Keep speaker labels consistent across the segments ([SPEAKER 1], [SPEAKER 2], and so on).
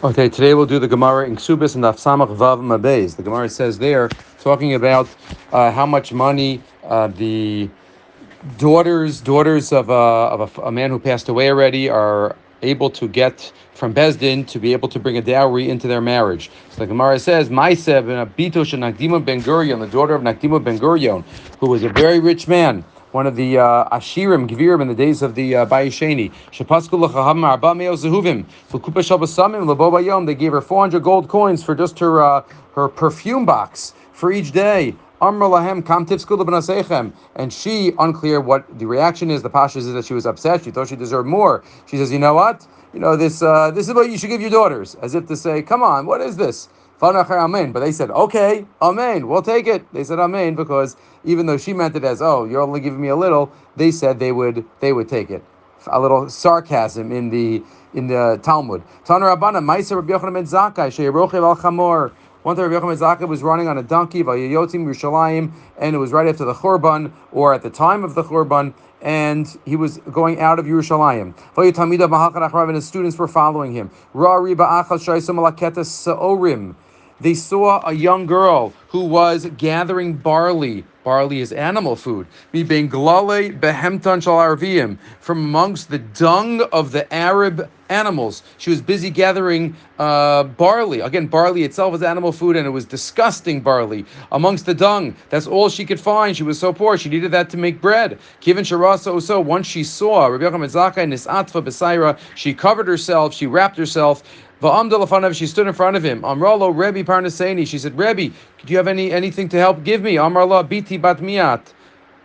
[SPEAKER 1] Okay, today we'll do the Gemara in Ksubis and Afsamach Vav Mabez. The Gemara says there, talking about uh, how much money uh, the daughters daughters of, a, of a, a, man who passed away already are able to get from Bezdin to be able to bring a dowry into their marriage. So the Gemara says, Maiseb and Abitosh and Nakdimon Ben Gurion, the daughter of Nakdimon Ben Gurion, who was a very rich man one of the uh, Ashirim, Gvirim in the days of the uh, Bayesheni. They gave her 400 gold coins for just her uh, her perfume box for each day. And she, unclear what the reaction is. The Pasha is that she was upset. She thought she deserved more. She says, you know what? You know, this uh, this is what you should give your daughters. As if to say, come on, what is this? Amen. But they said, okay, Amen, we'll take it. They said Amen because even though she meant it as, oh, you're only giving me a little, they said they would they would take it. A little sarcasm in the in the Talmud. One time Rabbi Yochanan was running on a donkey, Vayoyotim Yerushalayim, and it was right after the Churban, or at the time of the Churban, and he was going out of Yerushalayim. And his students were following him they saw a young girl who was gathering barley. Barley is animal food. From amongst the dung of the Arab animals. She was busy gathering uh, barley. Again, barley itself is animal food, and it was disgusting barley amongst the dung. That's all she could find. She was so poor. She needed that to make bread. Kivin Sharasa so once she saw Rabbi Nisatfa she covered herself, she wrapped herself she stood in front of him. Amralo Rebbe Parnaseni. She said, Rebbe, do you have any anything to help give me? Amrala Biti Bat Miat.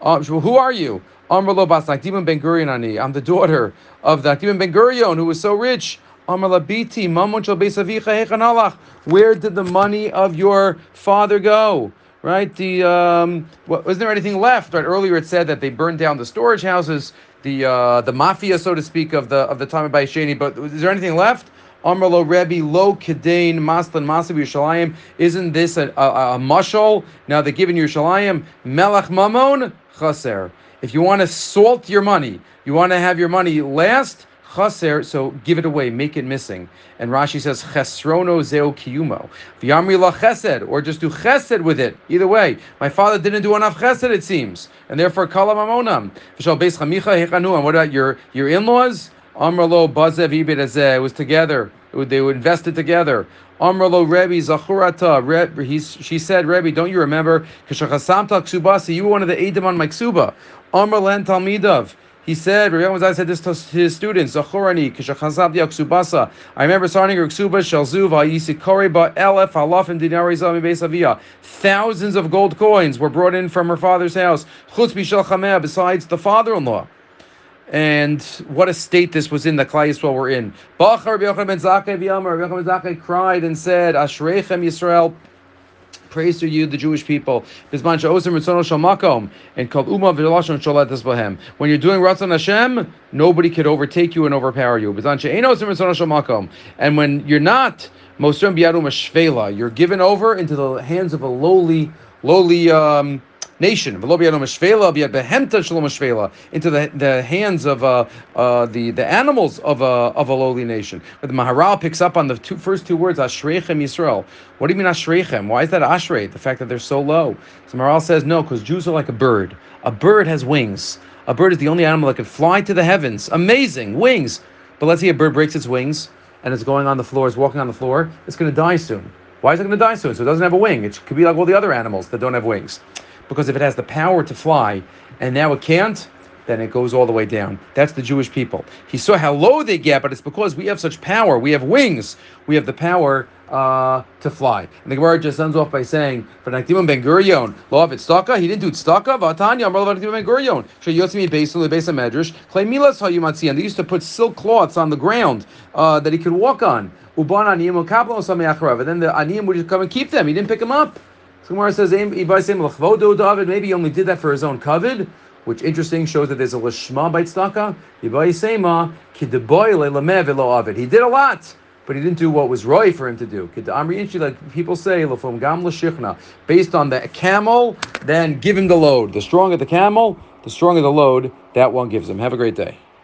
[SPEAKER 1] Um, who are you? Amralo Bas Nakdimon Ben Gurion Ani. I'm the daughter of Nakdimon Ben Gurion, who was so rich. Amrala Biti Mamun Shal Beisavicha Where did the money of your father go? Right? The um, what, was there anything left? Right? Earlier it said that they burned down the storage houses, the uh, the mafia, so to speak, of the of the time of Baisheni. But is there anything left? Amrlo Rebbe Lo Kedain Maslan Masav Yerushalayim. Isn't this a, a, a mushal? Now they're giving Yerushalayim Melech Mamon Chaser. If you want to salt your money, you want to have your money last. Chaser, so give it away, make it missing. And Rashi says chesrono zeo kiyumo. V'yamri la chesed, or just do chesed with it. Either way, my father didn't do enough chesed, it seems, and therefore kala mamonam. V'shal beis chamicha hechanu. And what about your your in-laws? Amrlo Bazev Ibid was together. they would invest it together. Amrlo Rebbe Zachurata. She said, Rebbe, don't you remember? You were one of the Edom on my Ksuba. Amrlen Talmidav. He said, Rabbi Yom said this to his students, Zachorani, Kishachazab Yaksubasa. I remember starting your Ksuba, Shalzuva, Yisikori, Ba Elef, Halafim, Dinari, Zami, Besavia. Thousands of gold coins were brought in from her father's house. Chutz Bishal besides the father in law and what a state this was in the Klai Yisrael were in. Rabbi ben Zakkai v'Yamar, Rabbi ben Zakkai cried and said, Ashreichem Yisrael, praise to you, the Jewish people. And when you're doing Ratzon Hashem, nobody could overtake you and overpower you. And when you're not, you're given over into the hands of a lowly, lowly um, nation. Into the, the hands of uh, uh, the, the animals of a, of a lowly nation. But the Maharal picks up on the two, first two words, Ashreichem Yisrael. What do you mean Ashreichem? Why is that Ashrei? The fact that they're so low. So Maharal says, no, because Jews are like a bird. A bird has wings. A bird is the only animal that can fly to the heavens. Amazing, wings. But let's say a bird breaks its wings and it's going on the floor, it's walking on the floor, it's going to die soon. Why is it going to die soon? So it doesn't have a wing. It could be like all the other animals that don't have wings because if it has the power to fly and now it can't, then it goes all the way down. That's the Jewish people. He saw how low they get, but it's because we have such power. We have wings. We have the power uh, to fly. And the Gemara just ends off by saying, "For Nakdimon Ben Gurion, law of tzedakah, he didn't do tzedakah. Vatanya, Amar Nakdimon Ben Gurion, Sheyotzimi Beisul Beis Medrash, Clay Milas Hayumatzi, and they used to put silk cloths on the ground uh, that he could walk on. Uban Aniyim Ukablo and then the Aniyim would just come and keep them. He didn't pick them up. So Gemara says, maybe he only did that for his own covet, which interesting shows that there's a lishma by tzedakah. He did a lot, but he didn't do what was right for him to do. Like people say, based on the camel, then give him the load. The stronger the camel, the stronger the load that one gives him. Have a great day.